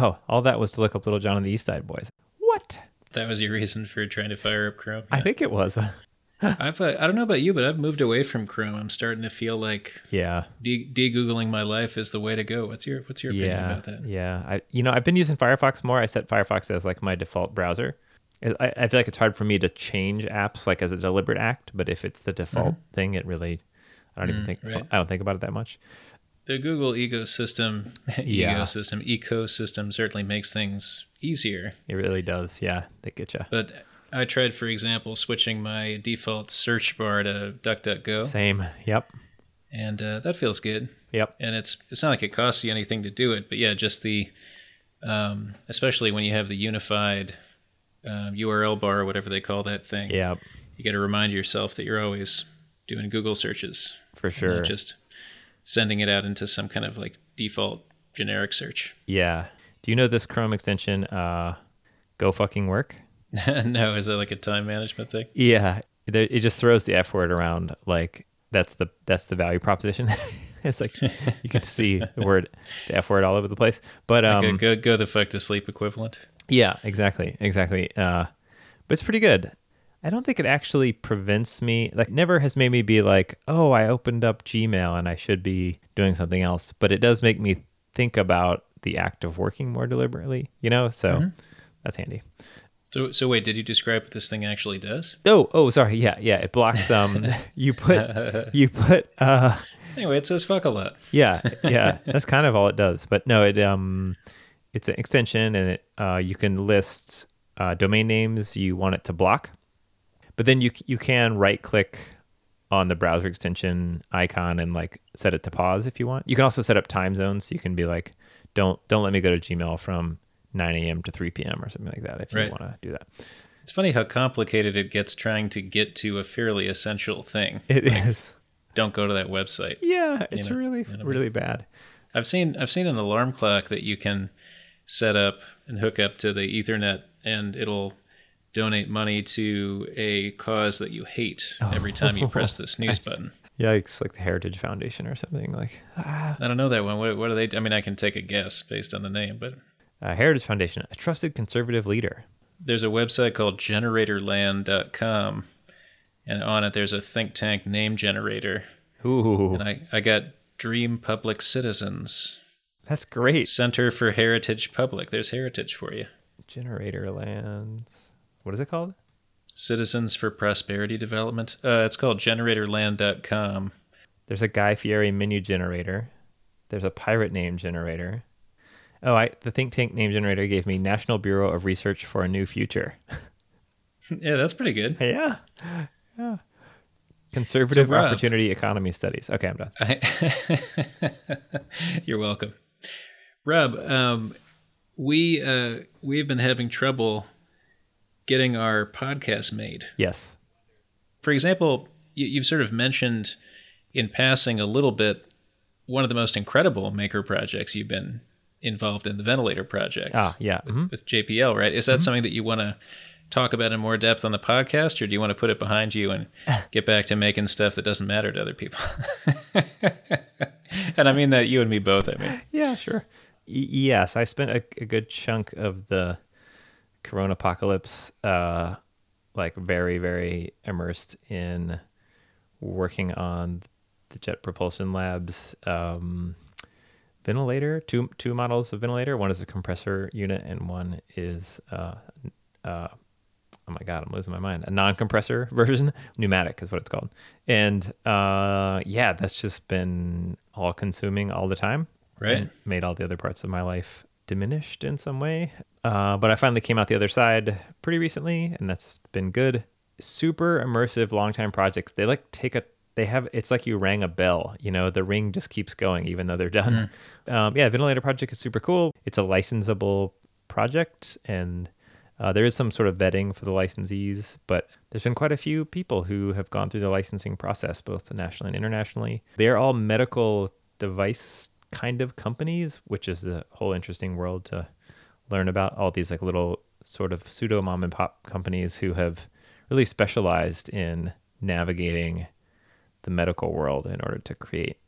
Oh, all that was to look up Lil Jon and the East Side Boys. What? That was your reason for trying to fire up Chrome. I think it was. I've uh, I don't know about you, but I've moved away from Chrome. I'm starting to feel like yeah, de googling my life is the way to go. What's your What's your opinion yeah, about that? yeah. I you know I've been using Firefox more. I set Firefox as like my default browser. I, I feel like it's hard for me to change apps like as a deliberate act, but if it's the default thing, it really I don't even think right. I don't think about it that much. The Google ecosystem, Yeah. ecosystem, ecosystem certainly makes things easier. It really does. Yeah, they get you. But I tried, for example, switching my default search bar to DuckDuckGo, Same. Yep. and uh, that feels good. Yep. and it's it's not like it costs you anything to do it, but yeah, just the um, especially when you have the unified um, URL bar or whatever they call that thing. Yep. you got to remind yourself that you're always doing Google searches, For sure. just sending it out into some kind of like default generic search. Yeah. Do you know this Chrome extension? Uh, Go fucking work. no, is that like a time management thing? Yeah, it just throws the F word around like that's the that's the value proposition. it's like you can see the word the F word all over the place. But um, go, go go the fuck to sleep equivalent. yeah, exactly, exactly. Uh, but it's pretty good. I don't think it actually prevents me. Like, never has made me be like, oh, I opened up Gmail and I should be doing something else. But it does make me think about the act of working more deliberately. You know, so that's handy. So so wait, did you describe what this thing actually does? Oh, oh, sorry. Yeah, yeah. It blocks. Um, you put, you put. Uh, Anyway, it says fuck a lot. yeah, yeah. That's kind of all it does. But no, it um, it's an extension, and it uh, you can list uh, domain names you want it to block. But then you you can right click on the browser extension icon and like set it to pause if you want. You can also set up time zones. So you can be like, don't don't let me go to Gmail from 9 a.m. to 3 p.m. or something like that if you want to do that. It's funny how complicated it gets trying to get to a fairly essential thing. It is. Don't go to that website. Yeah, it's know, really you know what I mean? really bad. I've seen I've seen an alarm clock that you can set up and hook up to the Ethernet, and it'll donate money to a cause that you hate every time you press the snooze That's- button. Yikes! Like the Heritage Foundation or something like ah. I don't know that one. What, what are they? I mean, I can take a guess based on the name, but uh, Heritage Foundation, a trusted conservative leader. there's a website called generatorland.com, and on it there's a think tank name generator, Ooh, and I I got Dream Public Citizens that's great. Center for Heritage Public. There's heritage for you. Generator lands. What is it called? Citizens for Prosperity Development. Uh, it's called generatorland.com. There's a Guy Fieri menu generator. There's a pirate name generator. Oh, I the think tank name generator gave me National Bureau of Research for a New Future. yeah, that's pretty good. yeah, yeah. Conservative So, Rob- Opportunity Economy Studies. Okay, I'm done. You're welcome. Rob, um, we uh, we've been having trouble getting our podcast made. Yes. For example, you, you've sort of mentioned in passing a little bit one of the most incredible maker projects you've been involved in, the ventilator project. Ah, yeah. mhm. with JPL, right? Is that something that you want to talk about in more depth on the podcast, or do you want to put it behind you and get back to making stuff that doesn't matter to other people? and I mean that you and me both. I mean, Yeah, sure. Y- yes, I spent a, a good chunk of the Corona apocalypse, uh, like very, very immersed in working on the Jet Propulsion Labs um, ventilator. Two two models of ventilator. One is a compressor unit, and one is uh, uh, oh my god, I'm losing my mind. A non-compressor version, pneumatic is what it's called. And uh, yeah, that's just been all-consuming all the time Right. and made all the other parts of my life diminished in some way. Uh, but I finally came out the other side pretty recently, and that's been good. Super immersive, long time projects. They like take a. They have. It's like you rang a bell. You know, the ring just keeps going even though they're done. Um, yeah, ventilator project is super cool. It's a licensable project, and uh, there is some sort of vetting for the licensees, but there's been quite a few people who have gone through the licensing process, both nationally and internationally. They are all medical device kind of companies, which is a whole interesting world to learn about. All these like little sort of pseudo mom and pop companies who have really specialized in navigating the medical world in order to create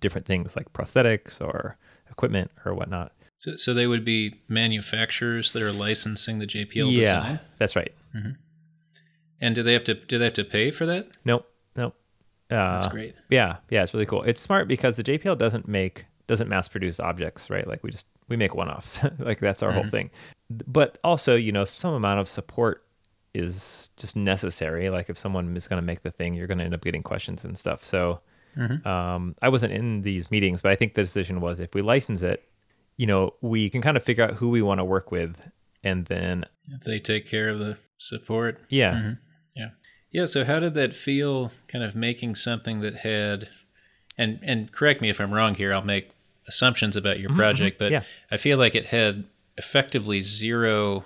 different things like prosthetics or equipment or whatnot. So, so they would be manufacturers that are licensing the JPL yeah, design. that's right. And do they have to do they have to pay for that? Nope, nope. Uh, That's great. Yeah, yeah, it's really cool. It's smart because the JPL doesn't make doesn't mass produce objects, right? Like we just we make one offs. like that's our whole mm-hmm. thing. But also, you know, some amount of support is just necessary. Like if someone is going to make the thing, you're going to end up getting questions and stuff. So mm-hmm. um, I wasn't in these meetings, but I think the decision was if we license it, you know, we can kind of figure out who we want to work with, and then If they take care of the support. yeah, mm-hmm. Yeah. Yeah. So how did that feel kind of making something that had and and correct me if I'm wrong here, I'll make assumptions about your project, but Yeah. I feel like it had effectively zero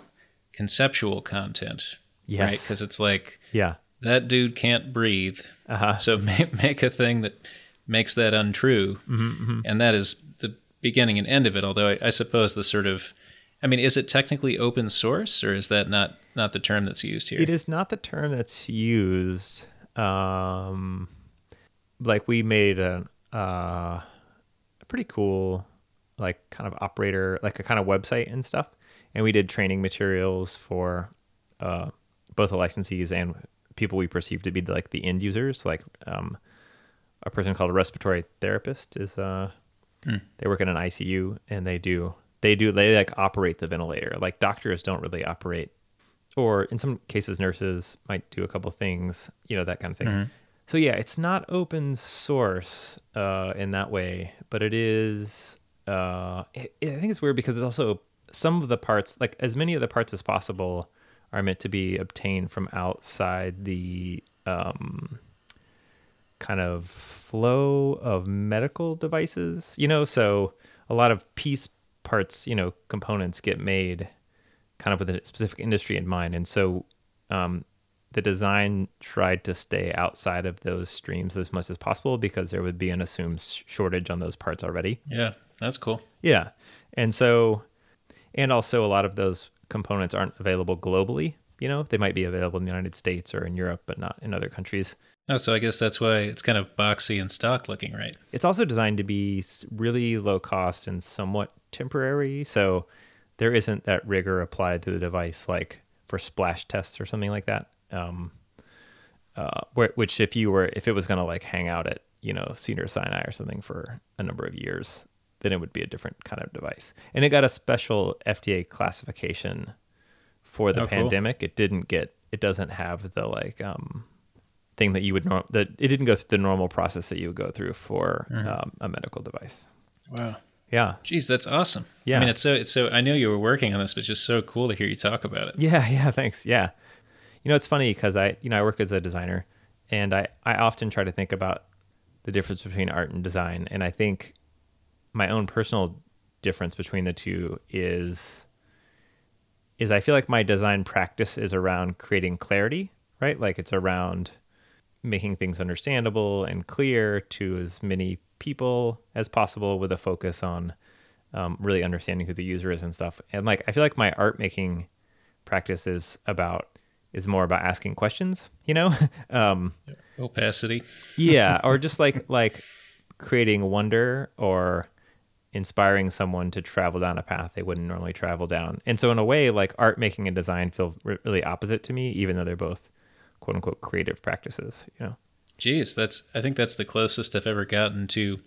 conceptual content. Yes. Right? Because it's like yeah, that dude can't breathe. uh-huh. So make, make a thing that makes that untrue. Mm-hmm, And that is the beginning and end of it. Although I, I suppose the sort of, I mean, is it technically open source or is that not, not the term that's used here? It is not the term that's used. Um, like we made a, uh, a pretty cool, like kind of operator, like a kind of website and stuff, and we did training materials for uh, both the licensees and people we perceive to be like the end users. Like um, a person called a respiratory therapist is uh, they work in an ICU and they do they do they like operate the ventilator. Like doctors don't really operate or in some cases nurses might do a couple things you know that kind of thing so yeah it's not open source uh, in that way but it is uh, it, i think it's weird because it's also some of the parts like as many of the parts as possible are meant to be obtained from outside the um, kind of flow of medical devices you know so a lot of piece parts you know components get made kind of with a specific industry in mind. And so um, the design tried to stay outside of those streams as much as possible because there would be an assumed shortage on those parts already. yeah, that's cool. Yeah. And so, and also a lot of those components aren't available globally. You know, they might be available in the United States or in Europe, but not in other countries. Oh, so I guess that's why it's kind of boxy and stock looking, right? It's also designed to be really low cost and somewhat temporary. So there isn't that rigor applied to the device like for splash tests or something like that. Um, uh, where, which if you were, if it was going to like hang out at, you know, Cedars-Sinai or something for a number of years, then it would be a different kind of device. And it got a special FDA classification for the Oh, cool. pandemic. It didn't get, it doesn't have the like, um, thing that you would norm that it didn't go through the normal process that you would go through for um, a medical device. Wow. Yeah. Geez, that's awesome. Yeah. I mean, it's so, it's so, I know you were working on this, but it's just so cool to hear you talk about it. Yeah, yeah, thanks. Yeah. You know, it's funny because I, you know, I work as a designer and I, I often try to think about the difference between art and design. And I think my own personal difference between the two is, is I feel like my design practice is around creating clarity, right? Like it's around making things understandable and clear to as many people as possible with a focus on um, really understanding who the user is and stuff. And like, I feel like my art making practice is about is more about asking questions, you know? um, Opacity. yeah, or just like like creating wonder or inspiring someone to travel down a path they wouldn't normally travel down. And so in a way, like art making and design feel re- really opposite to me, even though they're both quote unquote creative practices, you know? Geez, that's, I think that's the closest I've ever gotten to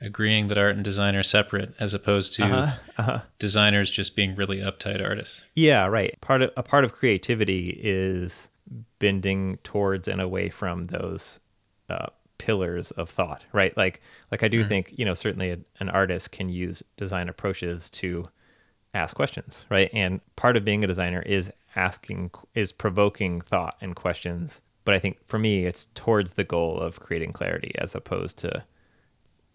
agreeing that art and design are separate as opposed to Uh-huh, designers just being really uptight artists. Yeah, right. Part of a part of creativity is bending towards and away from those uh, pillars of thought, right? Like, like I do think you know certainly a, an artist can use design approaches to ask questions, right? And part of being a designer is asking, is provoking thought and questions. But I think for me, it's towards the goal of creating clarity as opposed to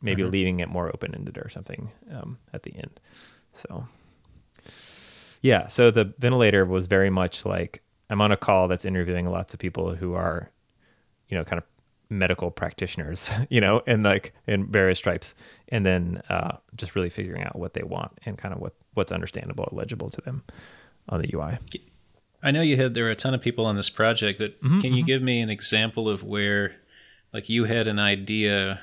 maybe leaving it more open ended or something um, at the end. So. Yeah, so the ventilator was very much like I'm on a call that's interviewing lots of people who are, you know, kind of medical practitioners, you know, and like in various stripes, and then uh, just really figuring out what they want and kind of what what's understandable and legible to them on the UI. I know you had there were a ton of people on this project, but Mm-hmm, can you give me an example of where, like, you had an idea,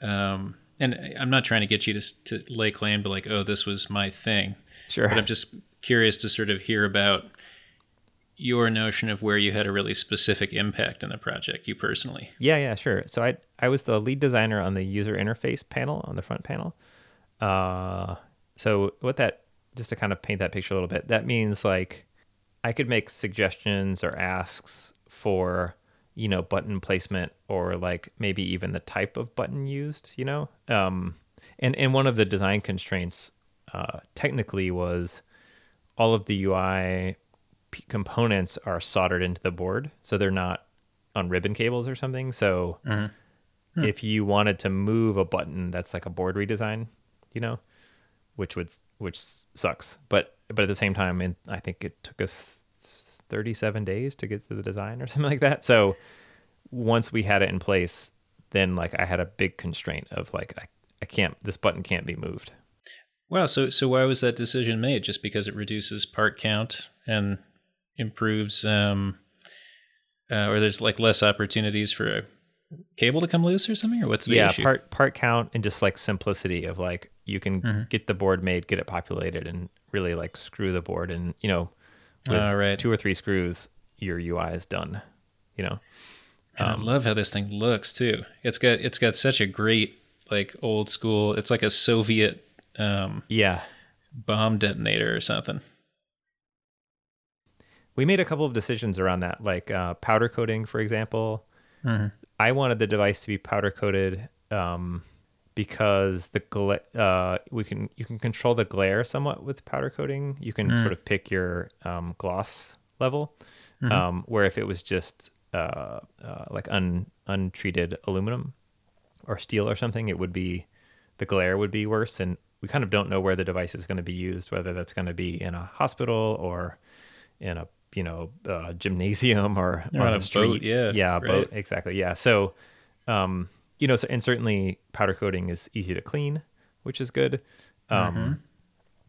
um, and I'm not trying to get you to to lay claim to like, oh, this was my thing. Sure. But I'm just curious to sort of hear about your notion of where you had a really specific impact in the project, you personally. Yeah, yeah, sure. So I I was the lead designer on the user interface panel on the front panel. Uh, so what that just to kind of paint that picture a little bit, that means like I could make suggestions or asks for you know button placement or like maybe even the type of button used. You know, um, and and one of the design constraints uh, technically was all of the UI p- components are soldered into the board, so they're not on ribbon cables or something. So Mm-hmm. if you wanted to move a button, that's like a board redesign, you know, which would which sucks. But but at the same time, and I think it took us 37 days to get to the design or something like that. So once we had it in place, then like I had a big constraint of like I, I can't this button can't be moved. Wow. So so why was that decision made? Just because it reduces part count and improves, um, uh, or there's like less opportunities for a cable to come loose or something, or what's the yeah, issue? part part count and just like simplicity of like you can Mhm. get the board made, get it populated, and really like screw the board, and you know, with Oh, right. two or three screws, your UI is done. You know, And Um, I love how this thing looks too. It's got it's got such a great like old school. It's like a Soviet um, yeah. bomb detonator or something. We made a couple of decisions around that, like uh, powder coating, for example. Mm-hmm. I wanted the device to be powder coated um, because the gla- uh, we can you can control the glare somewhat with powder coating. You can Mm. sort of pick your um, gloss level, Mhm. um, where if it was just uh, uh, like un untreated aluminum or steel or something, it would be the glare would be worse. And we kind of don't know where the device is going to be used, whether that's going to be in a hospital or in a you know uh, gymnasium or Or on, on the a street. boat, yeah, yeah, a boat exactly. Yeah, so um, you know, so, and certainly powder coating is easy to clean, which is good. Um, Mhm.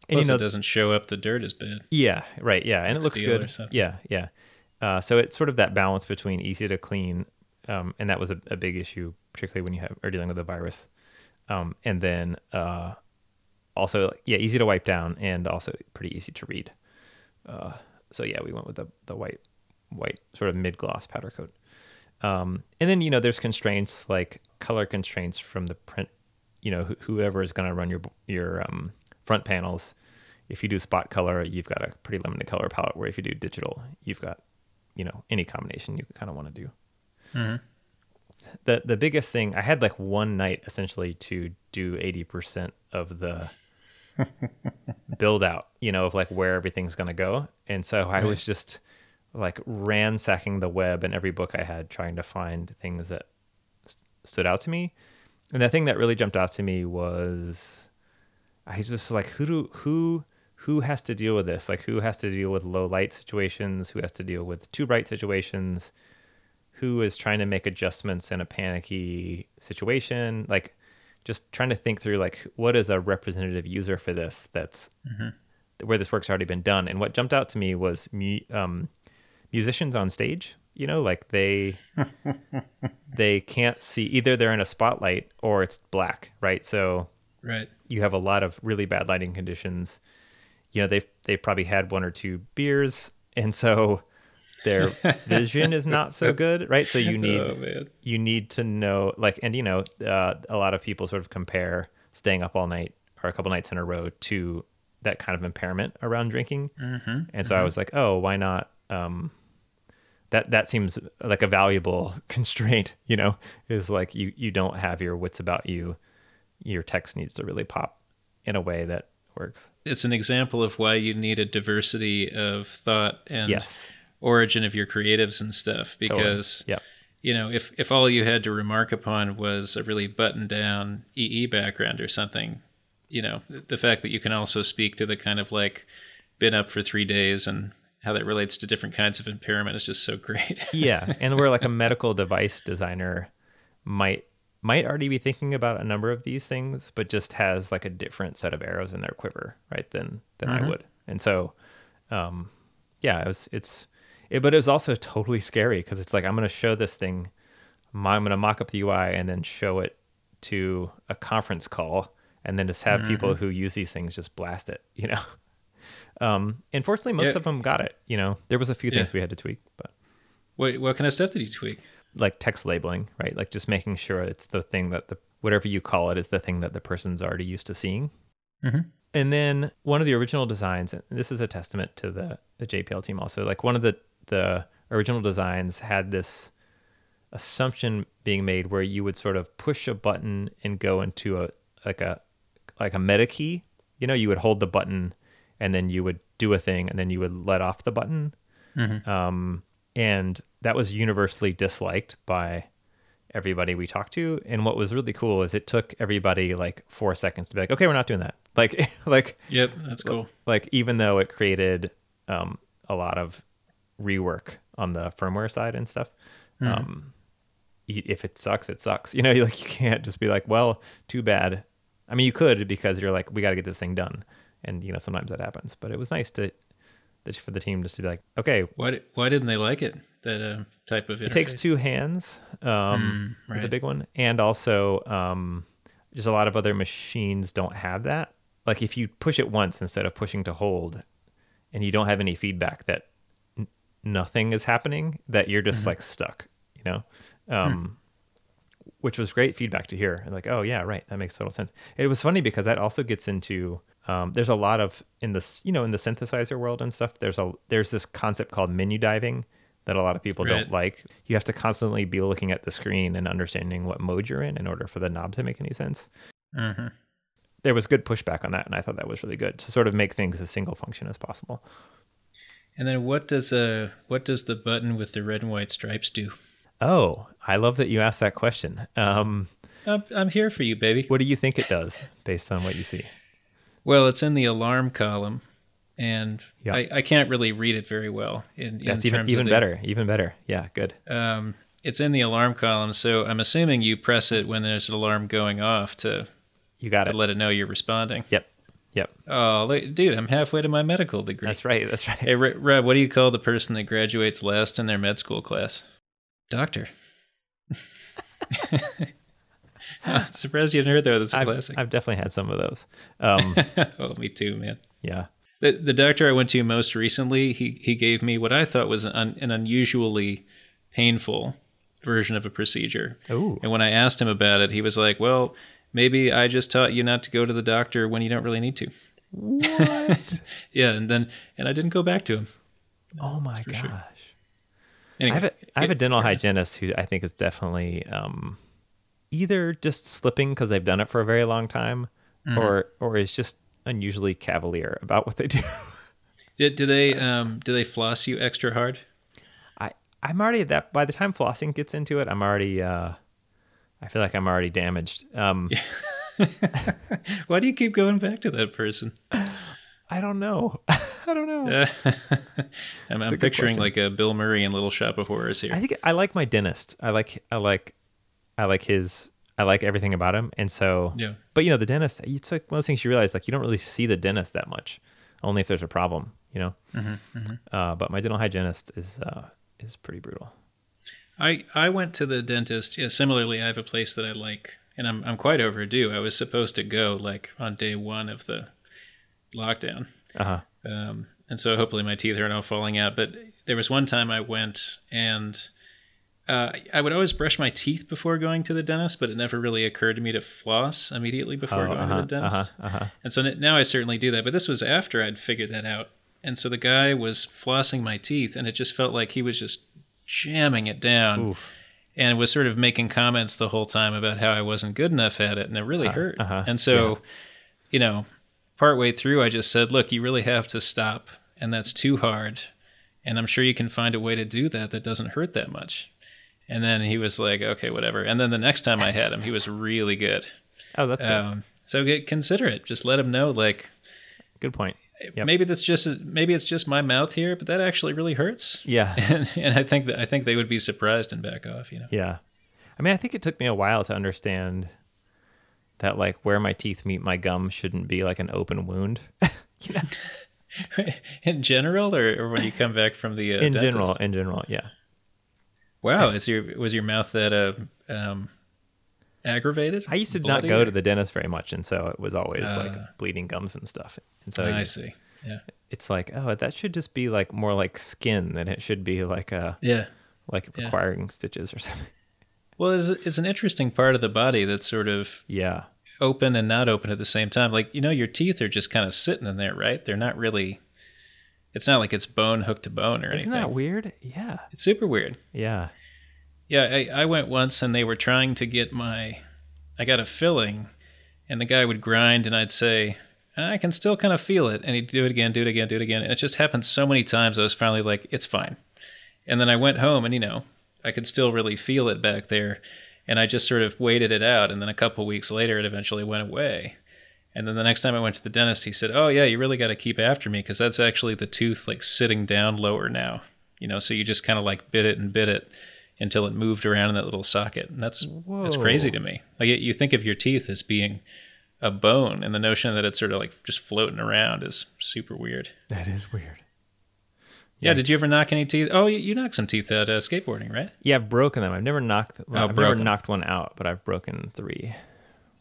And Plus, you know, it doesn't show up the dirt as bad. yeah, right. Yeah, and it looks Steel good. Yeah, yeah. Uh, so it's sort of that balance between easy to clean, um, and that was a, a big issue, particularly when you have are dealing with a virus, um, and then uh, also yeah, easy to wipe down and also pretty easy to read. Uh, so yeah, we went with the the white white sort of mid gloss powder coat. Um, and then you know there's constraints like color constraints from the print. You know wh- whoever is going to run your your um, front panels. If you do spot color, you've got a pretty limited color palette. Where if you do digital, you've got you know any combination you kind of want to do. Mhm. The the biggest thing I had like one night essentially to do eighty percent of the build out. You know of like where everything's going to go, and so I Right. was just like ransacking the web and every book I had trying to find things that stood out to me. And the thing that really jumped out to me was I was just like who do who who has to deal with this? Like who has to deal with low light situations? Who has to deal with too bright situations? Who is trying to make adjustments in a panicky situation? Like just trying to think through like what is a representative user for this that's where this work's already been done. And what jumped out to me was mu- um, musicians on stage. You know, like they they can't see either they're in a spotlight or it's black, right? So Right. you have a lot of really bad lighting conditions. You know, they've they've probably had one or two beers, and so their vision is not so good, right? So you need Oh you need to know like and you know uh, a lot of people sort of compare staying up all night or a couple nights in a row to that kind of impairment around drinking Mm-hmm. and so i was like oh why not um that that seems like a valuable constraint you know is like you you don't have your wits about you your text needs to really pop in a way that works It's an example of why you need a diversity of thought and yes origin of your creatives and stuff. totally. Because yeah you know, if if all you had to remark upon was a really buttoned down EE background or something, you know, the fact that you can also speak to the kind of like been up for three days and how that relates to different kinds of impairment is just so great. yeah and where like a medical device designer might might already be thinking about a number of these things but just has like a different set of arrows in their quiver right than than i Mhm. would and so um yeah it was it's it, but it was also totally scary because it's like i'm going to show this thing i'm going to mock up the ui and then show it to a conference call and then just have Mm-hmm. people who use these things just blast it, you know. Um, and fortunately, most Yeah. of them got it. You know, there was a few things Yeah. we had to tweak, but What what kind of stuff did you tweak? like text labeling, right? Like just making sure it's the thing that the whatever you call it is the thing that the person's already used to seeing. Mhm. And then one of the original designs, and this is a testament to the the JPL team also. Like one of the the original designs had this assumption being made where you would sort of push a button and go into a like a like a meta key. You know, you would hold the button and then you would do a thing and then you would let off the button. Um, and that was universally disliked by everybody we talked to. And what was really cool is it took everybody like four seconds to be like, okay, we're not doing that. Like, like, Yep, that's cool. like even though it created um, a lot of rework on the firmware side and stuff, um, if it sucks, it sucks. You know, like you can't just be like, well, too bad. I mean, you could because you're like, we got to get this thing done, and you know sometimes that happens. But it was nice to that for the team just to be like, okay, Why why didn't they like it? That uh, type of interface. it takes two hands. Um, Mm, is a big one, and also um, just a lot of other machines don't have that. Like if you push it once instead of pushing to hold, and you don't have any feedback that n- nothing is happening, that you're Mm-hmm. just like stuck. You know. Hmm. Um, Which was great feedback to hear. Like, oh yeah, right, that makes total sense. It was funny because that also gets into um, there's a lot of in this you know in the synthesizer world and stuff. There's a there's this concept called menu diving that a lot of people Right. don't like. You have to constantly be looking at the screen and understanding what mode you're in in order for the knob to make any sense. Mhm. There was good pushback on that, and I thought that was really good to sort of make things as single function as possible. And then what does uh what does the button with the red and white stripes do? Oh, I love that you asked that question. Um, I'm, I'm here for you, baby. what do you think it does based on what you see? Well, it's in the alarm column, and Yeah. I, I can't really read it very well. In, in That's even terms of even the- better. Even better. Yeah, good. Um, it's in the alarm column, so I'm assuming you press it when there's an alarm going off to, You got to it. let it know you're responding. Yep. Yep. Oh, look- dude, I'm halfway to my medical degree. That's right. That's right. Hey, Rob, what do you call the person that graduates last in their med school class? Doctor. Oh, surprised you hadn't heard that. That's a I've, classic. I've definitely had some of those. Um, oh, me too, man. yeah. The, the doctor I went to most recently, he, he gave me what I thought was an, an unusually painful version of a procedure. Ooh. And when I asked him about it, he was like, well, maybe I just taught you not to go to the doctor when you don't really need to. What? Yeah, and then, and I didn't go back to him. oh my gosh. sure. I have a, I have a dental hygienist who I think is definitely um, either just slipping because they've done it for a very long time, Mm-hmm. or or is just unusually cavalier about what they do. Do, do they um do they floss you extra hard? I I'm already at that. By the time flossing gets into it, I'm already. Uh, I feel like I'm already damaged. Um, Why do you keep going back to that person? I don't know. I don't know. I'm, a I'm picturing question. like a Bill Murray in Little Shop of Horrors here. I think I like my dentist. I like I like I like his I like everything about him. And so Yeah. But you know, the dentist it's like one of those things you realize like you don't really see the dentist that much. Only if there's a problem, you know? Uh, but my dental hygienist is uh, is pretty brutal. I I went to the dentist. Yeah, similarly, I have a place that I like, and I'm I'm quite overdue. I was supposed to go like on day one of the lockdown, Uh-huh. um, and so hopefully my teeth are not falling out. But there was one time I went and. Uh, I would always brush my teeth before going to the dentist, but it never really occurred to me to floss immediately before Oh, going uh-huh, to the dentist. uh-huh, uh-huh. And so now I certainly do that. But this was after I'd figured that out. And so the guy was flossing my teeth, and it just felt like he was just jamming it down Oof. and was sort of making comments the whole time about how I wasn't good enough at it. And it really hurt. uh-huh, And so, you know, partway through, I just said, look, you really have to stop. And that's too hard. And I'm sure you can find a way to do that that doesn't hurt that much. And then he was like, okay, whatever. And then the next time I had him, he was really good. Oh, that's good. Um, so get, consider it. Just let him know, like, good point. Yep. maybe that's just maybe it's just my mouth here, but that actually really hurts. Yeah. And, and I think that I think they would be surprised and back off. You know. Yeah. I mean, I think it took me a while to understand that like where my teeth meet my gum shouldn't be like an open wound. Yeah. In general, or, or when you come back from the uh, in dentist? general, in general, yeah. Wow, is your was your mouth that uh um aggravated. I used to not go or- to the dentist very much, and so it was always Uh. like bleeding gums and stuff. And so I you- see. Yeah. it's like, oh, that should just be like more like skin than it should be like a Yeah. like Yeah. requiring stitches or something. Well, it's, it's an interesting part of the body that's sort of Yeah, open and not open at the same time. Like, you know, your teeth are just kind of sitting in there, right? They're not really, it's not like it's bone hooked to bone or anything. isn't that weird? Yeah, It's super weird. yeah. Yeah, I, I went once and they were trying to get my, I got a filling and the guy would grind and I'd say, I can still kind of feel it. And he'd do it again, do it again, do it again. And it just happened so many times. I was finally like, it's fine. And then I went home and, you know, I could still really feel it back there. And I just sort of waited it out. And then a couple weeks later, it eventually went away. And then the next time I went to the dentist, he said, Oh, yeah, you really got to keep after me because that's actually the tooth like sitting down lower now. You know, so you just kind of like bit it and bit it until it moved around in that little socket. And that's that's crazy to me. Like you think of your teeth as being a bone, and the notion that it's sort of like just floating around is super weird. That is weird. Yeah. did you ever knock any teeth? Oh, you, you knocked some teeth at uh, skateboarding, right? Yeah, I've broken them. I've never knocked. Well, Oh, I've broken. never knocked one out, but I've broken three.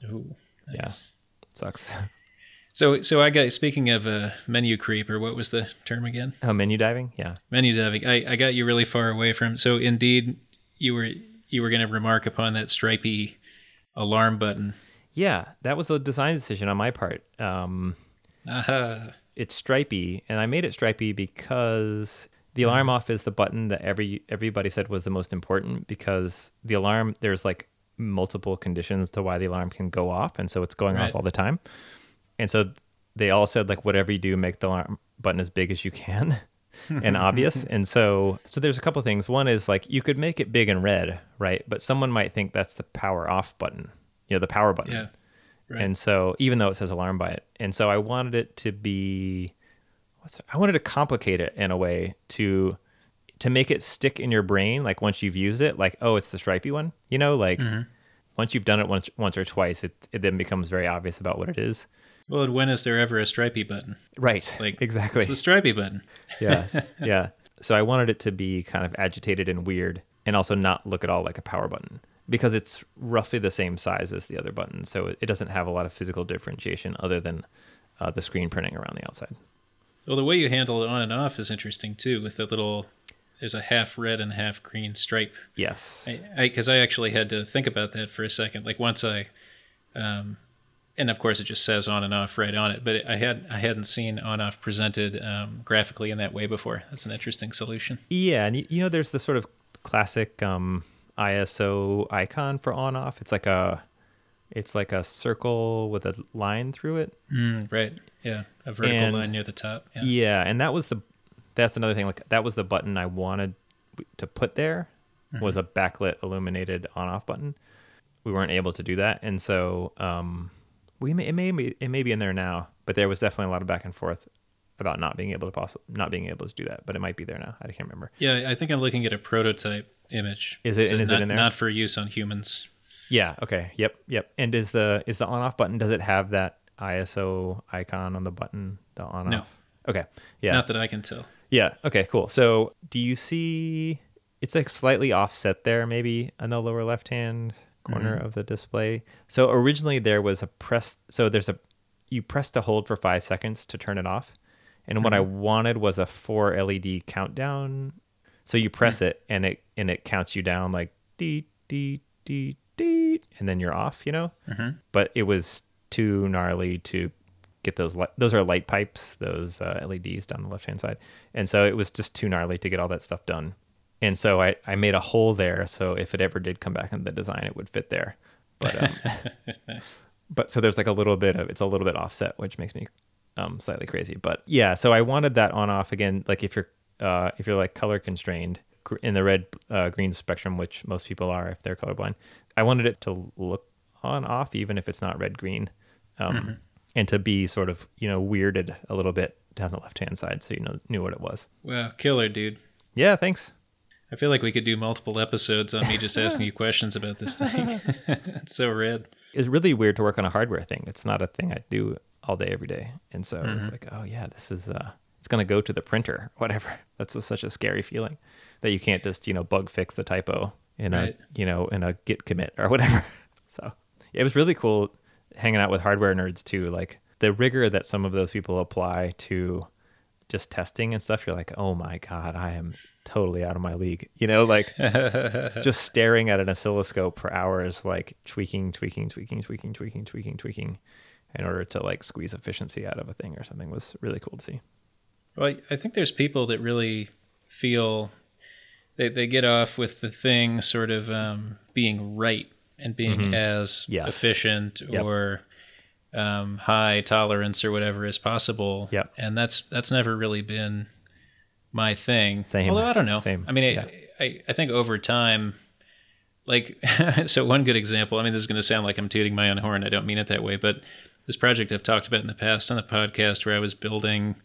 Ooh, nice. Sucks. So, so I got speaking of uh, menu creep, or what was the term again? oh, menu diving. Yeah. Menu diving. I, I got you really far away from. So, indeed, you were you were going to remark upon that stripy alarm button. Yeah, that was a design decision on my part. Um, uh-huh. it's stripy, and I made it stripy because the alarm off is the button that every everybody said was the most important because the alarm there's like multiple conditions to why the alarm can go off, and so it's going Right. off all the time. And so they all said like whatever you do, make the alarm button as big as you can and obvious. And so so there's a couple things. One is like you could make it big and red, right? But someone might think that's the power off button, you know, the power button. Yeah. Right. And so even though it says alarm by it, and so I wanted it to be, what's I wanted to complicate it in a way to to make it stick in your brain. Like once you've used it, like oh, it's the stripy one. You know, like once you've done it once once or twice, it it then becomes very obvious about what it is. Well, when is there ever a stripy button? Right. Like exactly. It's the stripy button. yeah. Yeah. So I wanted it to be kind of agitated and weird and also not look at all like a power button because it's roughly the same size as the other buttons. So it- it doesn't have a lot of physical differentiation other than uh, the screen printing around the outside. Well, the way you handle it on and off is interesting too, with the little. There's a half red and half green stripe. Yes. I because I, actually had to think about that for a second. Like once I, um, and of course it just says on and off right on it. But I had I hadn't seen on off presented um, graphically in that way before. That's an interesting solution. Yeah. And you, you know, there's the sort of classic um, ISO icon for on off. It's like a. It's like a circle with a line through it. Mm, right. Yeah. A vertical And- line near the top. Yeah. Yeah, and that was the that's another thing. Like that was the button I wanted to put there was a backlit illuminated on off button. We weren't able to do that, and so um, we may it may be it may be in there now, but there was definitely a lot of back and forth about not being able to possibly not being able to do that. But it might be there now. I can't remember. Yeah. I think I'm looking at a prototype image. Is it- So and is it not, in there? Not for use on humans. Yeah. Okay. Yep. Yep. And is the is the on off button? Does it have that ISO icon on the button? The on off. No. Okay. Yeah. Not that I can tell. Yeah. Okay. Cool. So, do you see? It's like slightly offset there, maybe on the lower left hand corner mm-hmm. of the display. So originally there was a press. So there's a you press to hold for five seconds to turn it off, and what I mm-hmm. wanted was a four LED countdown. So you press mm. it and it and it counts you down like dee dee dee dee, and then you're off. You know. Mm-hmm. But it was too gnarly to get those li- those are light pipes those uh, leds down the left hand side. And so it was just too gnarly to get all that stuff done. And so I, I made a hole there so if it ever did come back in the design it would fit there. But um, Nice. but so there's like a little bit of it's a little bit offset which makes me um slightly crazy. But yeah so i wanted that on off again like if you're uh if you're like color constrained gr- in the red uh, green spectrum which most people are if they're colorblind i wanted it to look on off even if it's not red green. Um and to be sort of you know weirded a little bit down the left hand side so you know knew what it was Wow. Killer, dude. yeah thanks I feel like we could do multiple episodes on me just asking you questions about this thing. it's so red. it's really weird to work on a hardware thing. It's not a thing I do all day, every day. And so Mm-hmm. it's like, oh yeah, this is uh it's gonna go to the printer, whatever. That's a, such a scary feeling that you can't just, you know, bug fix the typo in Right. a you know, in a git commit or whatever. So it was really cool hanging out with hardware nerds too. Like the rigor that some of those people apply to just testing and stuff, you're like, oh my God, I am totally out of my league. You know, like just staring at an oscilloscope for hours, like tweaking, tweaking, tweaking, tweaking, tweaking, tweaking, tweaking in order to like squeeze efficiency out of a thing or something was really cool to see. Well, I think there's people that really feel they, they get off with the thing sort of um, being right and being mm-hmm. as yes. efficient yep. or um, high tolerance or whatever as possible. Yep. And that's that's never really been my thing. Same. Although I don't know. Same. I mean, yeah. I, I, I think over time, like, so one good example. I mean, this is going to sound like I'm tooting my own horn. I don't mean it that way, but this project I've talked about in the past on the podcast where I was building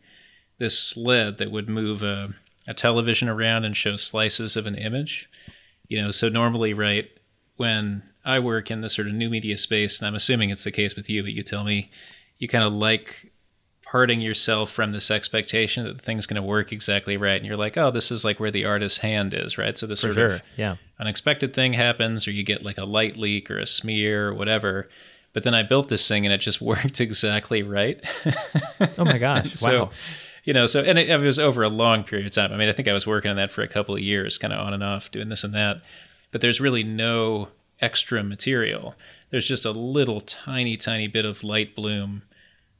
this sled that would move a, a television around and show slices of an image. You know, so normally, right when I work in the sort of new media space, and I'm assuming it's the case with you, but you tell me you kind of like parting yourself from this expectation that the thing's going to work exactly right, and you're like, oh, this is like where the artist's hand is, right? So this For sort sure. of yeah. unexpected thing happens, or you get like a light leak or a smear or whatever. But then I built this thing and it just worked exactly right. oh my gosh! so, wow. You know, so and it, it was over a long period of time. I mean, I think I was working on that for a couple of years, kind of on and off, doing this and that. But there's really no extra material. There's just a little tiny, tiny bit of light bloom.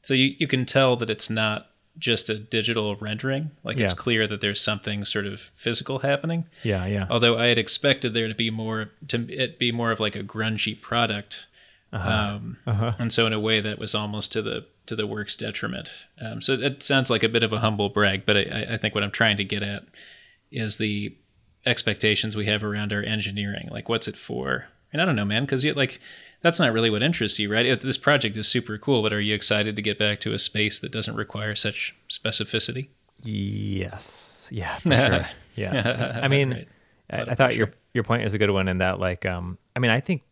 So you, you can tell that it's not just a digital rendering. Like yeah. it's clear that there's something sort of physical happening. Yeah, yeah. Although I had expected there to be more to it be more of like a grungy product. Uh-huh. Um, uh-huh. And so in a way that was almost to the to the work's detriment. Um, so it sounds like a bit of a humble brag, but I, I think what I'm trying to get at is the expectations we have around our engineering. Like, what's it for? And I don't know, man, because you like that's not really what interests you, right? This project is super cool, but are you excited to get back to a space that doesn't require such specificity? Yes. Yeah. Sure. yeah. I mean, right. I, I, thought your your point is a good one in that, like, um, I mean, I think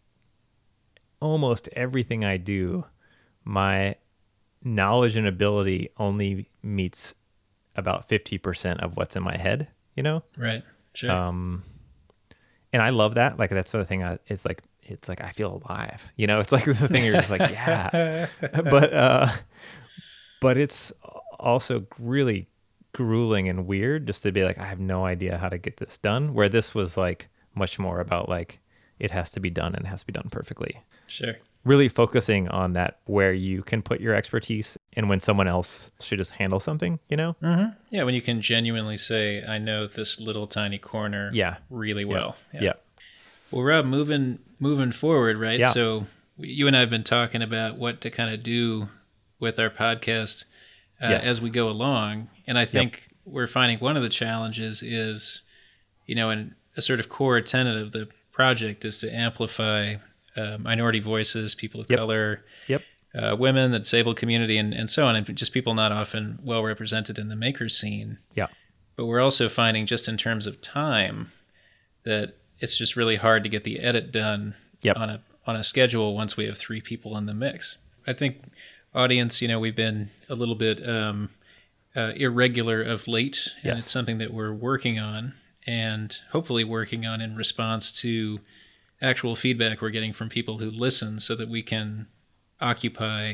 almost everything I do, my knowledge and ability only meets about fifty percent of what's in my head. You know? Right. Sure. Um, and I love that. Like that's the thing. I, it's like it's like I feel alive. You know, it's like the thing you're just like yeah, but uh, but it's also really grueling and weird just to be like I have no idea how to get this done. Where this was like much more about like it has to be done and it has to be done perfectly. Sure. Really focusing on that where you can put your expertise and when someone else should just handle something, you know? Mm-hmm. Yeah, when you can genuinely say, I know this little tiny corner yeah. really well. Yeah. yeah. Well, Rob, moving moving forward, right? Yeah. So you and I have been talking about what to kind of do with our podcast uh, yes. as we go along, and I think yep. we're finding one of the challenges is, you know, and a sort of core tenet of the project is to amplify uh, minority voices, people of yep. color, yep. Uh, women, the disabled community, and, and so on, and just people not often well represented in the maker scene. Yeah. But we're also finding, just in terms of time, that it's just really hard to get the edit done yep. on a on a schedule once we have three people in the mix. I think audience, you know, we've been a little bit um, uh, irregular of late, and yes. it's something that we're working on, and hopefully working on in response to actual feedback we're getting from people who listen, so that we can occupy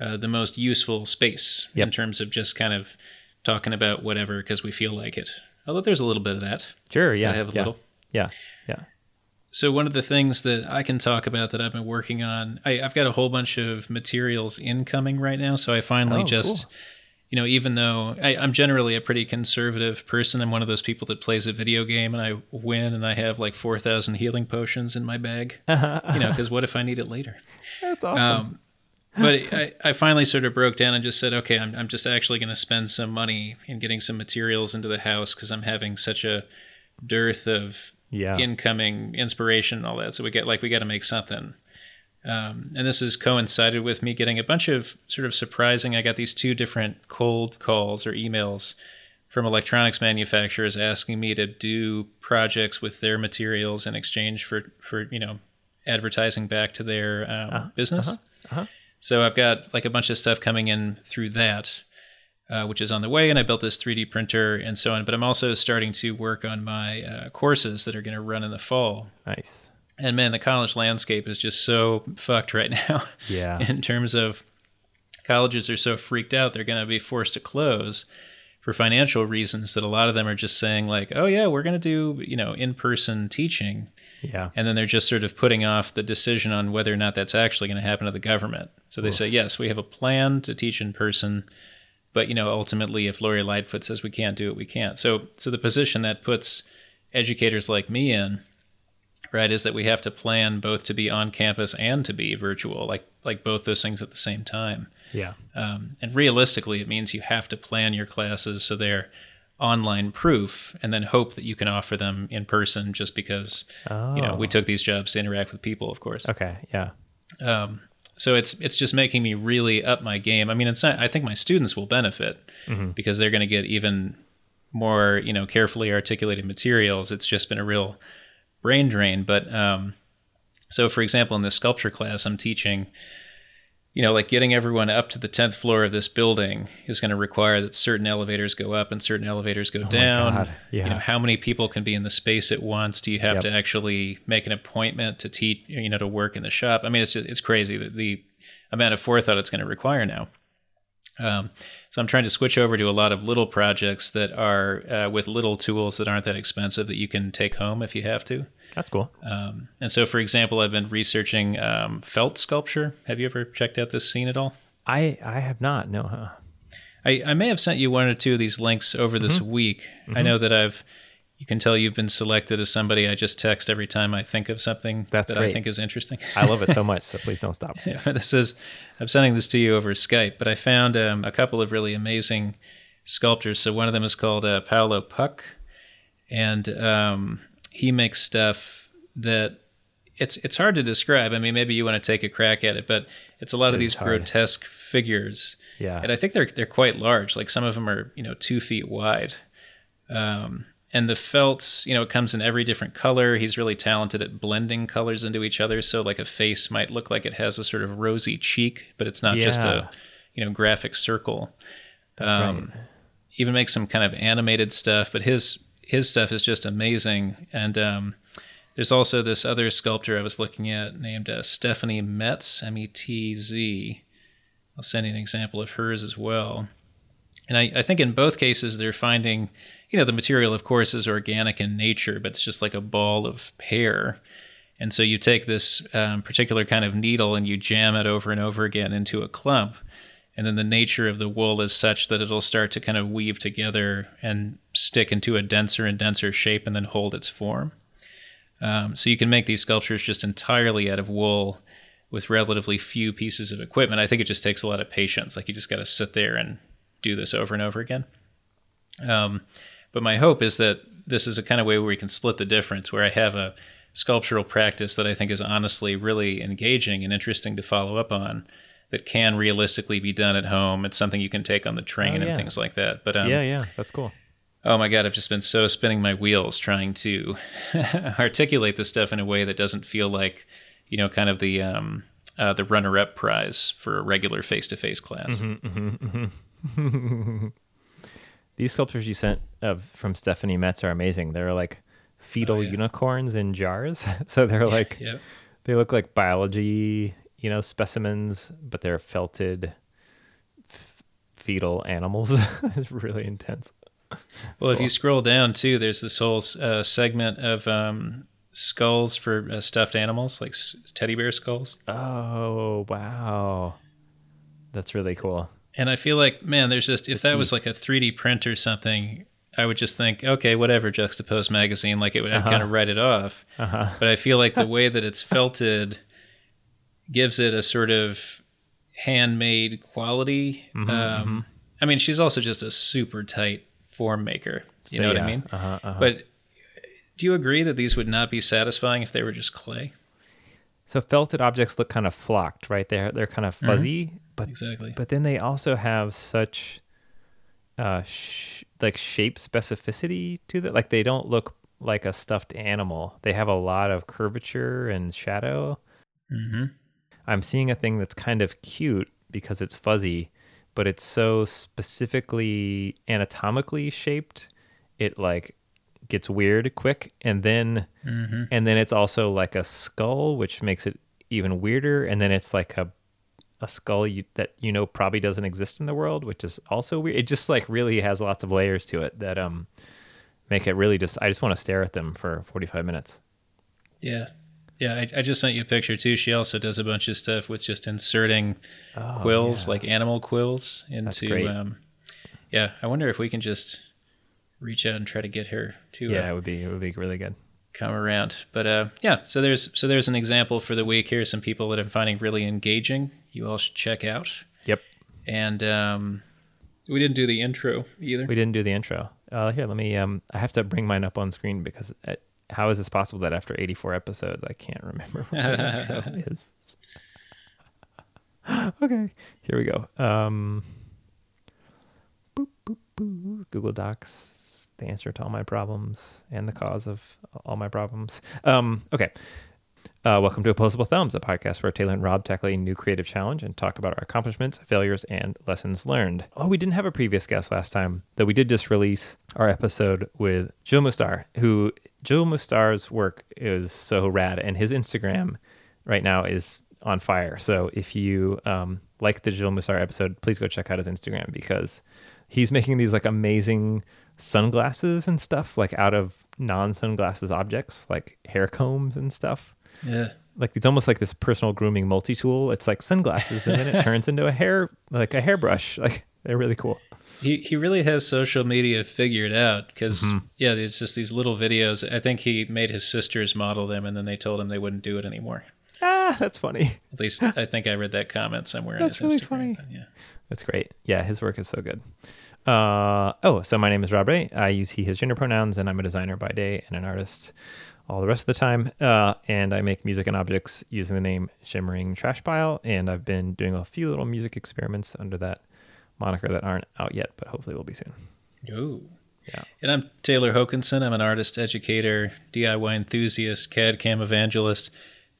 uh, the most useful space yep. in terms of just kind of talking about whatever because we feel like it. Although there's a little bit of that. Sure, yeah, I have a yeah. little. Yeah, yeah. So one of the things that I can talk about that I've been working on, I, have got a whole bunch of materials incoming right now. So I finally oh, just, cool. You know, even though I, I'm generally a pretty conservative person, I'm one of those people that plays a video game and I win and I have like four thousand healing potions in my bag. you know, because what if I need it later? That's awesome. Um, but I, I finally sort of broke down and just said, okay, I'm, I'm just actually going to spend some money in getting some materials into the house because I'm having such a dearth of yeah. incoming inspiration and all that. So we get like we got to make something. Um, and this has coincided with me getting a bunch of sort of surprising. I got these two different cold calls or emails from electronics manufacturers asking me to do projects with their materials in exchange for for you know advertising back to their um, uh-huh. business. Uh-huh. Uh-huh. So I've got like a bunch of stuff coming in through that uh, which is on the way, and I built this 3D printer and so on. But I'm also starting to work on my uh, courses that are going to run in the fall. Nice. And man, the college landscape is just so fucked right now. Yeah. in terms of colleges are so freaked out they're going to be forced to close for financial reasons that a lot of them are just saying like, "Oh yeah, we're going to do, you know, in-person teaching." Yeah. And then they're just sort of putting off the decision on whether or not that's actually going to happen to the government. So they Oof. say, "Yes, we have a plan to teach in person." But you know, ultimately, if Lori Lightfoot says we can't do it, we can't. So, so the position that puts educators like me in, right, is that we have to plan both to be on campus and to be virtual, like like both those things at the same time. Yeah. Um, and realistically, it means you have to plan your classes so they're online proof, and then hope that you can offer them in person. Just because Oh. you know we took these jobs to interact with people, of course. Okay. Yeah. Um, so it's it's just making me really up my game. I mean, it's not, I think my students will benefit Mhm. because they're going to get even more you know carefully articulated materials. It's just been a real brain drain. But um, so, for example, in this sculpture class, I'm teaching. You know, like getting everyone up to the tenth floor of this building is going to require that certain elevators go up and certain elevators go Oh down. God, You know, yeah. how many people can be in the space at once? Do you have Yep. to actually make an appointment to teach? You know, to work in the shop? I mean, it's just, it's crazy the, the amount of forethought it's going to require now. Um, so I'm trying to switch over to a lot of little projects that are uh, with little tools that aren't that expensive that you can take home if you have to. That's cool. Um, and so, for example, I've been researching um, felt sculpture. Have you ever checked out this scene at all? I I have not. No. Huh? I, I may have sent you one or two of these links over this Mm-hmm. week. I know that I've. You can tell you've been selected as somebody I just text every time I think of something That's that I think is interesting. I love it so much. So please don't stop. this is I'm sending this to you over Skype, but I found um, a couple of really amazing sculptors. So one of them is called uh, Paolo Puck, and um, he makes stuff that it's it's hard to describe. I mean, maybe you want to take a crack at it, but it's a lot of these hard. grotesque figures, Yeah. and I think they're they're quite large. Like some of them are you know two feet wide. Um, and the felt, you know, it comes in every different color. He's really talented at blending colors into each other. So, like a face might look like it has a sort of rosy cheek, but it's not just a, you know, graphic circle. That's Um, right. Even makes some kind of animated stuff, but his his stuff is just amazing. And um, there's also this other sculptor I was looking at named uh, Stephanie Metz, M E T Z. I'll send you an example of hers as well. And I, I think in both cases they're finding, you know, the material of course is organic in nature, but it's just like a ball of hair. And so you take this um, particular kind of needle and you jam it over and over again into a clump. And then the nature of the wool is such that it'll start to kind of weave together and stick into a denser and denser shape and then hold its form. Um, so you can make these sculptures just entirely out of wool with relatively few pieces of equipment. I think it just takes a lot of patience. Like you just got to sit there and do this over and over again. Um, but my hope is that this is a kind of way where we can split the difference, where I have a sculptural practice that I think is honestly really engaging and interesting to follow up on that can realistically be done at home. It's something you can take on the train Oh, yeah. and things like that. But um, yeah. Yeah. That's cool. Oh my god, I've just been so spinning my wheels trying to articulate this stuff in a way that doesn't feel like, you know, kind of the um, uh, the runner-up prize for a regular face-to-face class. These sculptures you sent of from Stephanie Metz are amazing. They're like fetal Oh, yeah. unicorns in jars. so they're like Yep. they look like biology, you know, specimens, but they're felted f- fetal animals. it's really intense. Well, if you scroll down too, there's this whole uh, segment of um, skulls for uh, stuffed animals, like s- teddy bear skulls. Oh wow, that's really cool. And I feel like, man, there's just if that was like a 3D print or something, I would just think, okay, whatever, Juxtapoz magazine, like it would Uh-huh. kind of write it off. Uh huh. But I feel like the way that it's felted gives it a sort of handmade quality. Mm-hmm, um, I mean, she's also just a super tight form maker. You know what I mean? Uh huh. Uh-huh. But do you agree that these would not be satisfying if they were just clay? so felted objects look kind of flocked, right? They're they're kind of fuzzy, but Exactly. but then they also have such uh sh- like shape specificity to that. Like they don't look like a stuffed animal. They have a lot of curvature and shadow. hmm I'm seeing a thing that's kind of cute because it's fuzzy, but it's so specifically anatomically shaped. It like gets weird quick, and then and then it's also like a skull, which makes it even weirder, and then it's like a a skull you, that you know probably doesn't exist in the world, which is also weird. It just like really has lots of layers to it that um make it really just I just want to stare at them for 45 minutes. Yeah. Yeah, I, I just sent you a picture too. She also does a bunch of stuff with just inserting quills, like animal quills, into. Um, yeah, I wonder if we can just reach out and try to get her to Yeah, uh, it would be it would be really good. come around. But uh, yeah, so there's so there's an example for the week. Here some people that I'm finding really engaging. You all should check out. Yep. And um, we didn't do the intro either. We didn't do the intro. Uh, here, let me. Um, I have to bring mine up on screen because uh how is this possible that after 84 episodes I can't remember what the intro is? okay, here we go. Um, boop, boop, boop. Google Docs, the answer to all my problems and the cause of all my problems. Um, okay. Uh, welcome to Opposable Thumbs, a podcast where Taylor and Rob tackle a new creative challenge and talk about our accomplishments, failures, and lessons learned. Oh, we didn't have a previous guest last time, though we did just release our episode with Jill Mustar, who Jill Mustar's work is so rad, and his Instagram right now is on fire. So if you um, like the Jill Mustar episode, please go check out his Instagram because he's making these like amazing sunglasses and stuff, like out of non sunglasses objects, like hair combs and stuff Yeah. like it's almost like this personal grooming multi-tool. It's like sunglasses, and then it turns into a hair like a hairbrush. Like they're really cool. He he really has social media figured out because Mm-hmm. yeah, there's just these little videos. I think he made his sisters model them, and then they told him they wouldn't do it anymore. Ah, that's funny. At least I think I read that comment somewhere That's really Instagram. funny. yeah. That's great. Yeah, his work is so good. Uh, oh, so my name is Rob Ray. I use he, his gender pronouns, and I'm a designer by day and an artist all the rest of the time. Uh, and I make music and objects using the name Shimmering Trash Pile. And I've been doing a few little music experiments under that moniker that aren't out yet, but hopefully will be soon. Ooh. Yeah. And I'm Taylor Hokanson. I'm an artist, educator, DIY enthusiast, CAD CAM evangelist,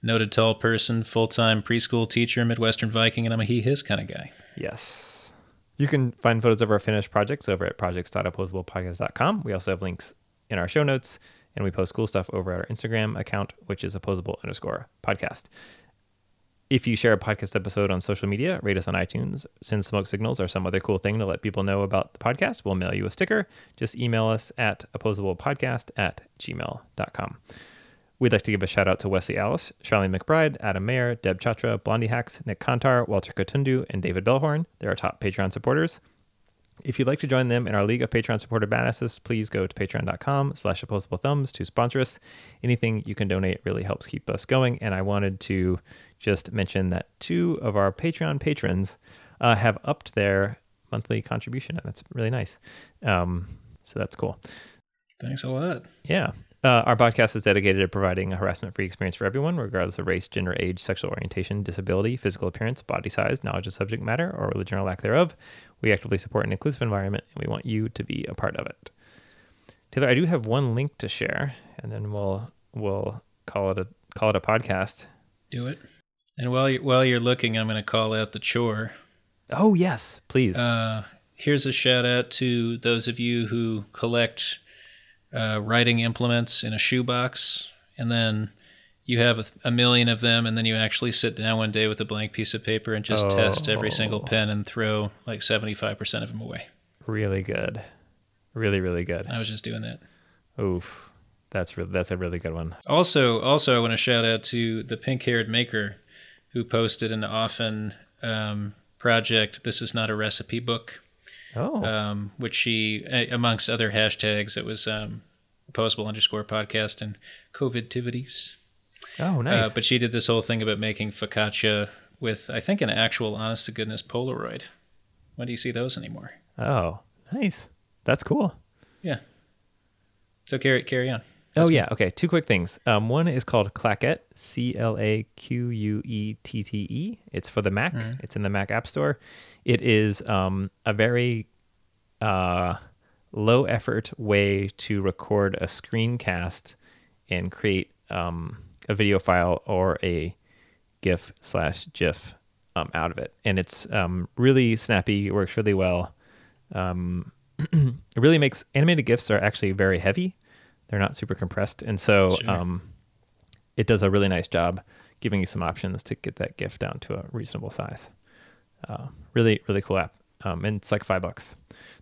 noted tall person, full time preschool teacher, Midwestern Viking, and I'm a he his kind of guy. Yes. You can find photos of our finished projects over at projects.opposablepodcast.com. We also have links in our show notes, and we post cool stuff over at our Instagram account, which is opposable underscore podcast. If you share a podcast episode on social media, rate us on iTunes, send smoke signals or some other cool thing to let people know about the podcast, we'll mail you a sticker. Just email us at opposablepodcast at gmail.com. We'd like to give a shout out to Wesley Ellis, Charlene McBride, Adam Mayer, Deb Chatra, Blondie Hacks, Nik Kantar, Walter Kitundu, and David Bellhorn. They're our top Patreon supporters. If you'd like to join them in our League of Patreon supporter badasses, please go to patreon.com slash opposable thumbs to sponsor us. Anything you can donate really helps keep us going. And I wanted to just mention that two of our Patreon patrons uh, have upped their monthly contribution, and that's really nice. Um, so that's cool. Thanks a lot. Yeah. Uh, our podcast is dedicated to providing a harassment free experience for everyone, regardless of race, gender, age, sexual orientation, disability, physical appearance, body size, knowledge of subject matter, or religion or lack thereof. We actively support an inclusive environment, and we want you to be a part of it. Taylor, I do have one link to share, and then we'll we'll call it a call it a podcast. Do it. And while you while you're looking, I'm going to call out the chore. Oh yes, please. Uh, here's a shout out to those of you who collect uh, writing implements in a shoebox, and then you have a, a million of them, and then you actually sit down one day with a blank piece of paper and just test every single Oh. pen and throw like 75% of them away. really good, really really good. I was just doing that. Oof, that's really that's a really good one. Also, also, I want to shout out to the pink-haired maker who posted an often um, project. This is not a recipe book. Oh, um, which she, amongst other hashtags, it was um, underscore podcast and COVIDtivities. oh nice. Uh, but she did this whole thing about making focaccia with, I think, an actual honest to goodness Polaroid. When do you see those anymore? oh, nice. That's cool. Yeah. So carry carry on. Oh yeah. Okay. Two quick things. Um, one is called Claquette, C L A Q U E T T E. It's for the Mac. It's in the Mac App Store. It is um, a very uh, low effort way to record a screencast and create um, a video file or a GIF slash GIF um, out of it. And it's um, really snappy. It works really well. Um, it really makes animated GIFs are actually very heavy. They're not super compressed, and so Sure. um, it does a really nice job giving you some options to get that GIF down to a reasonable size. Uh, really, really cool app, um, and it's like five bucks.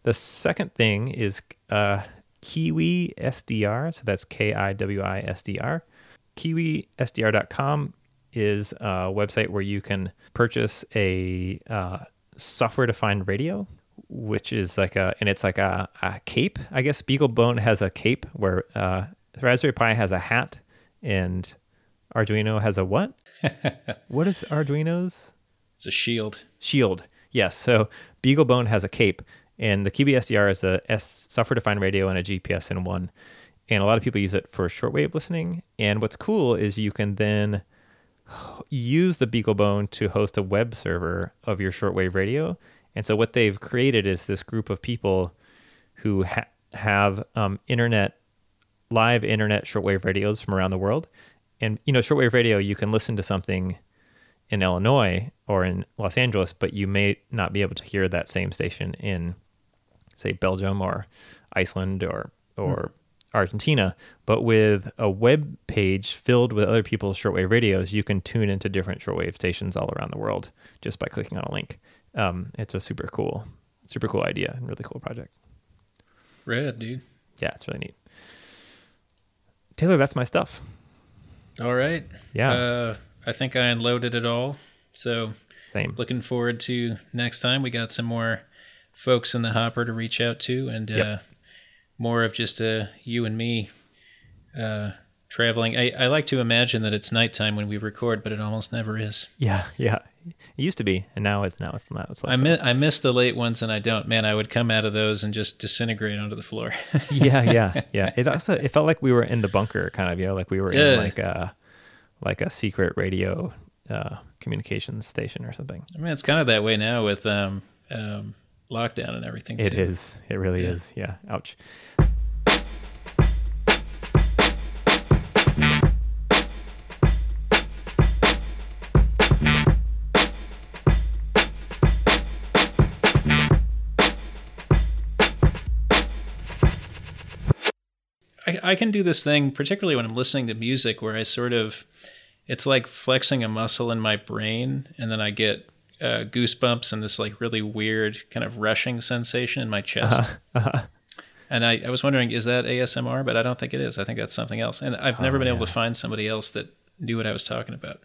The second thing is uh, Kiwi SDR, so that's K I W I S D R. KiwiSDR.com is a website where you can purchase a uh, software-defined radio, which is like a, and it's like a, a cape. I guess BeagleBone has a cape where uh, Raspberry Pi has a hat, and Arduino has a what? what is Arduino's? It's a shield. Shield. Yes. So BeagleBone has a cape, and the SDR is a S software-defined radio and a GPS in one. And a lot of people use it for shortwave listening. And what's cool is you can then use the BeagleBone to host a web server of your shortwave radio. And so what they've created is this group of people who ha- have um, internet, live internet shortwave radios from around the world. And you know, shortwave radio, you can listen to something in Illinois or in Los Angeles, but you may not be able to hear that same station in, say, Belgium or Iceland or or Argentina. But with a web page filled with other people's shortwave radios, you can tune into different shortwave stations all around the world just by clicking on a link. Um, it's a super cool, super cool idea and really cool project. Red, dude. Yeah, it's really neat. Taylor, that's my stuff. All right. Yeah. Uh, I think I unloaded it all. So Same. looking forward to next time. We got some more folks in the hopper to reach out to, and Yep. uh, more of just uh, you and me uh, traveling. I, I like to imagine that it's nighttime when we record, but it almost never is. Yeah, yeah. It used to be, and now it's now it's not. It's. I miss I miss the late ones, and I don't. Man, I would come out of those and just disintegrate onto the floor. yeah, yeah, yeah. It also it felt like we were in the bunker, kind of, you know, like we were Yeah. in like a like a secret radio uh, communications station or something. I mean, it's kind of that way now with um, um, lockdown and everything. It too. is. It really Yeah. is. Yeah. Ouch. I, can do this thing, particularly when I'm listening to music, where I sort of, it's like flexing a muscle in my brain, and then I get uh, goosebumps and this like really weird kind of rushing sensation in my chest. Uh-huh. And I, I was wondering, is that ASMR? But I don't think it is. I think that's something else. And I've never Oh, been able to find somebody else that knew what I was talking about.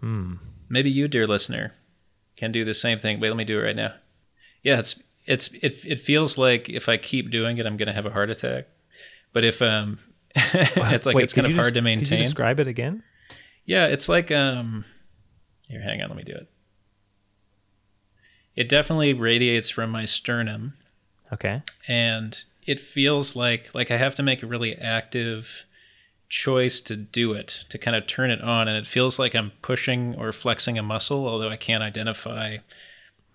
Hmm. Maybe you, dear listener, can do the same thing. Wait, let me do it right now. Yeah, it's it's it it feels like if I keep doing it, I'm going to have a heart attack. But if um, it's like Wait, it's kind of hard des- to maintain. describe it again? Yeah, it's like um here, hang on, let me do it. It definitely radiates from my sternum Okay. and it feels like like I have to make a really active choice to do it, to kind of turn it on and it feels like I'm pushing or flexing a muscle, although I can't identify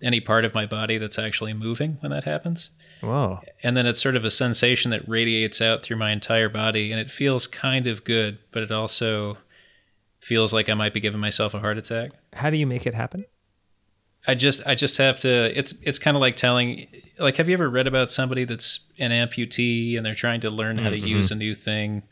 any part of my body that's actually moving when that happens. Whoa. And then it's sort of a sensation that radiates out through my entire body and it feels kind of good, but it also feels like I might be giving myself a heart attack. How do you make it happen? I just I just have to it's it's kind of like telling like have you ever read about somebody that's an amputee and they're trying to learn how to Mm-hmm. use a new thing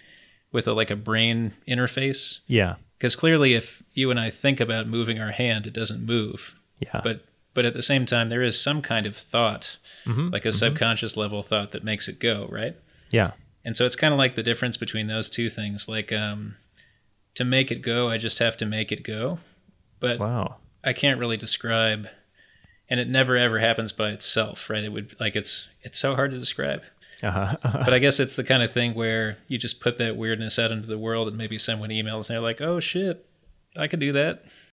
with a like a brain interface? Yeah. Because clearly if you and I think about moving our hand, it doesn't move. Yeah. But but at the same time there is some kind of thought, Mhm, like a subconscious level thought that makes it go, right? yeah. And so it's kind of like the difference between those two things. Like um, to make it go, I just have to make it go. But Wow. I can't really describe, and it never ever happens by itself, right? It would like it's it's so hard to describe. Uh-huh. But I guess it's the kind of thing where you just put that weirdness out into the world, and maybe someone emails and they're like, "Oh shit, I could do that."